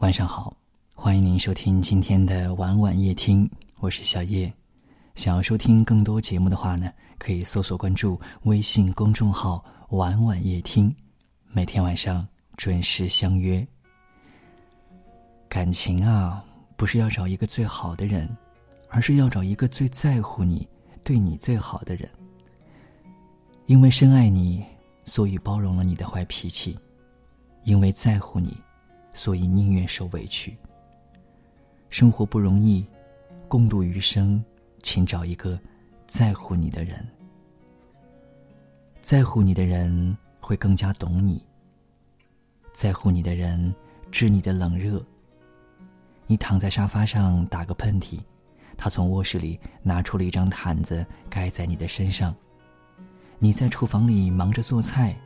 晚上好，欢迎您收听今天的晚晚夜听，我是小叶。想要收听更多节目的话呢，可以搜索关注微信公众号“晚晚夜听”，每天晚上准时相约。感情啊，不是要找一个最好的人，而是要找一个最在乎你、对你最好的人。因为深爱你，所以包容了你的坏脾气；因为在乎你。所以宁愿受委屈。生活不容易，共度余生，请找一个在乎你的人。在乎你的人会更加懂你。在乎你的人知你的冷热。你躺在沙发上打个喷嚏，他从卧室里拿出了一张毯子盖在你的身上。你在厨房里忙着做菜，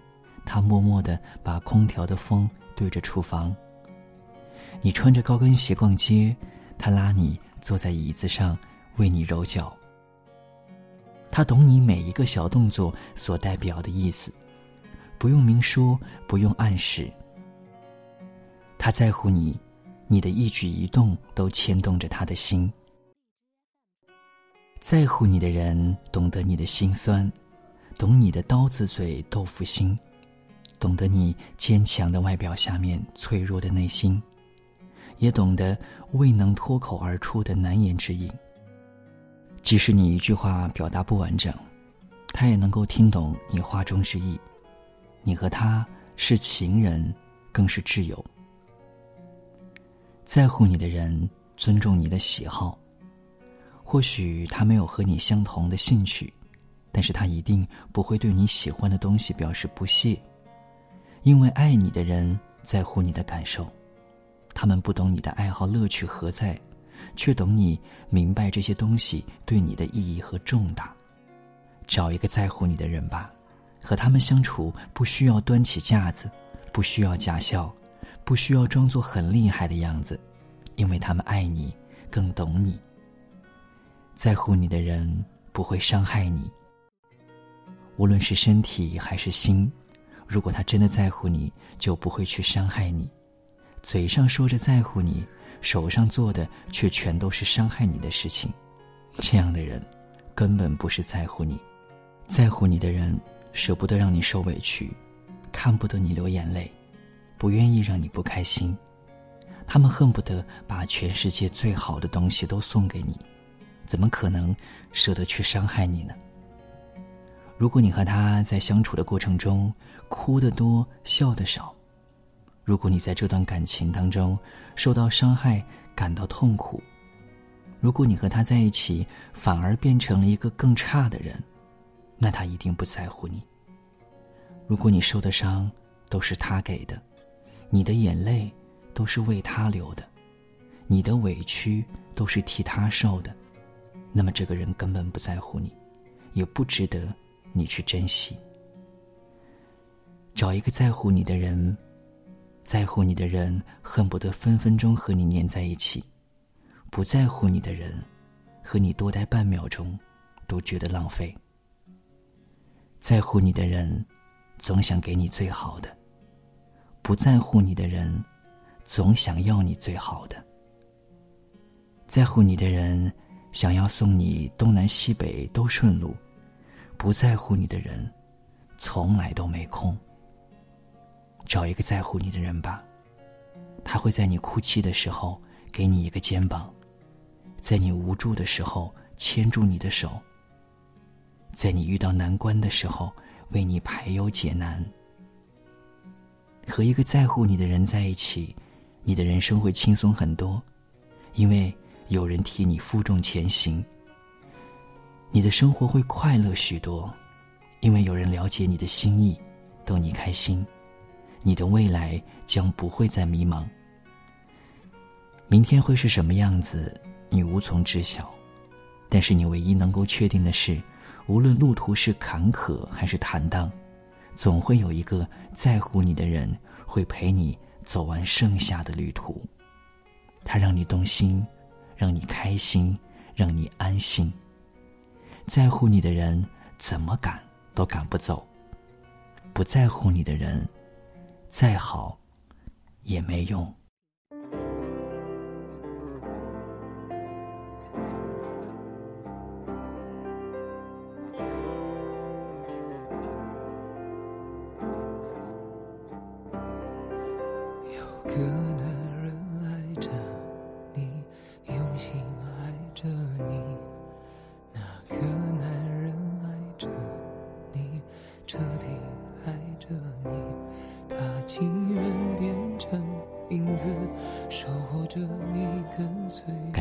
他默默的把空调的风对着厨房。你穿着高跟鞋逛街，他拉你坐在椅子上为你揉脚。他懂你每一个小动作所代表的意思，不用明说，不用暗示。他在乎你，你的一举一动都牵动着他的心。在乎你的人懂得你的心酸，懂你的刀子嘴豆腐心，懂得你坚强的外表下面脆弱的内心。也懂得未能脱口而出的难言之隐。即使你一句话表达不完整，他也能够听懂你话中之意。你和他是情人，更是挚友。在乎你的人尊重你的喜好，或许他没有和你相同的兴趣，但是他一定不会对你喜欢的东西表示不屑，因为爱你的人在乎你的感受。他们不懂你的爱好乐趣何在，却懂你明白这些东西对你的意义和重大。找一个在乎你的人吧，和他们相处不需要端起架子，不需要假笑，不需要装作很厉害的样子，因为他们爱你，更懂你。在乎你的人不会伤害你，无论是身体还是心。如果他真的在乎你，就不会去伤害你。嘴上说着在乎你，手上做的却全都是伤害你的事情，这样的人根本不是在乎你。在乎你的人舍不得让你受委屈，看不得你流眼泪，不愿意让你不开心。他们恨不得把全世界最好的东西都送给你，怎么可能舍得去伤害你呢？如果你和他在相处的过程中哭得多，笑得少。如果你在这段感情当中受到伤害，感到痛苦；如果你和他在一起反而变成了一个更差的人，那他一定不在乎你。如果你受的伤都是他给的，你的眼泪都是为他流的，你的委屈都是替他受的，那么这个人根本不在乎你，也不值得你去珍惜。找一个在乎你的人。在乎你的人恨不得分分钟和你粘在一起，不在乎你的人，和你多待半秒钟，都觉得浪费。在乎你的人，总想给你最好的；不在乎你的人，总想要你最好的。在乎你的人，想要送你东南西北都顺路；不在乎你的人，从来都没空。找一个在乎你的人吧，他会在你哭泣的时候给你一个肩膀，在你无助的时候牵住你的手，在你遇到难关的时候为你排忧解难。和一个在乎你的人在一起，你的人生会轻松很多，因为有人替你负重前行。你的生活会快乐许多，因为有人了解你的心意，逗你开心。你的未来将不会再迷茫。明天会是什么样子，你无从知晓。但是你唯一能够确定的是，无论路途是坎坷还是坦荡，总会有一个在乎你的人会陪你走完剩下的旅途。他让你动心，让你开心，让你安心。在乎你的人怎么赶都赶不走，不在乎你的人。再好，也没用。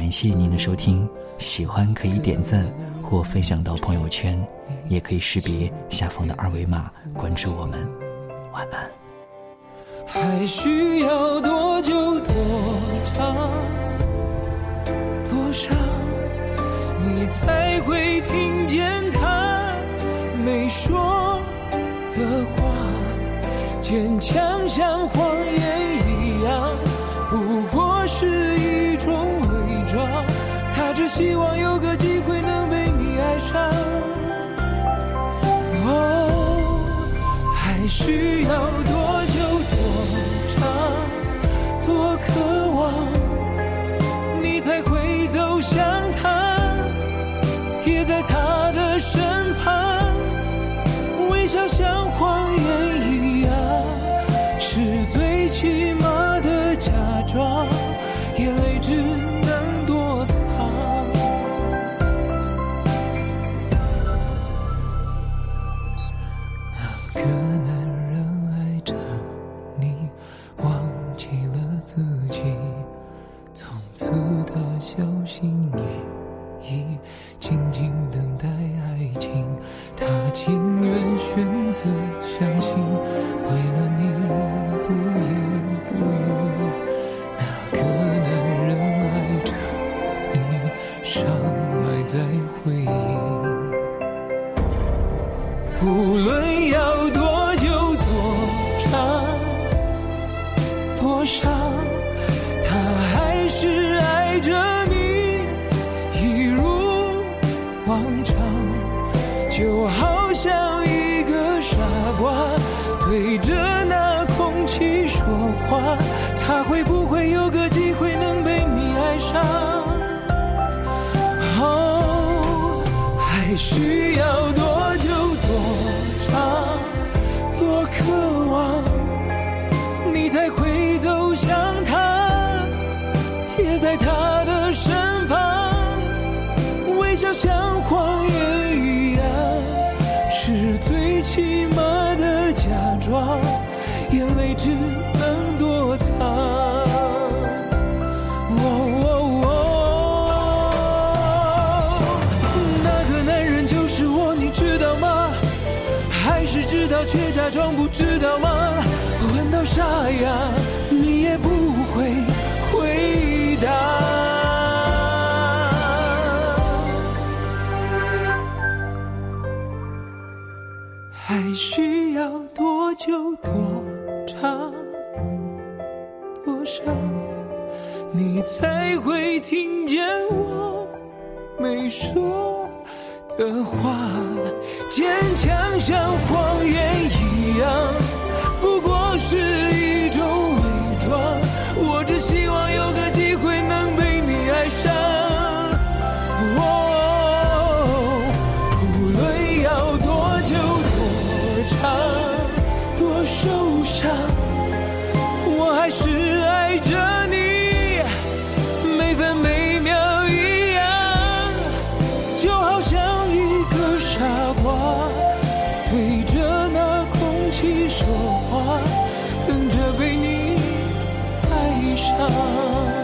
感谢您的收听，喜欢可以点赞或分享到朋友圈，也可以识别下方的二维码关注我们。晚安。还需要多久多长多少，你才会听见他没说的话？坚强像谎言一样，不过是。希望有个机会能被你爱上。哦，还需要心翼翼，静静等待爱情。他情愿选择相信，未来对着那空气说话，他会不会有个机会能被你爱上？哦，还需要多久多长多渴望，却假装不知道吗？问到沙哑，你也不会回答。还需要多久多长多少，你才会听见我没说的话，坚强像谎言一样，不过是一种伪装。我只希望有个机会能被你爱上。哦，无论要多久多长，多受伤，我还是爱。说话等着被你爱上。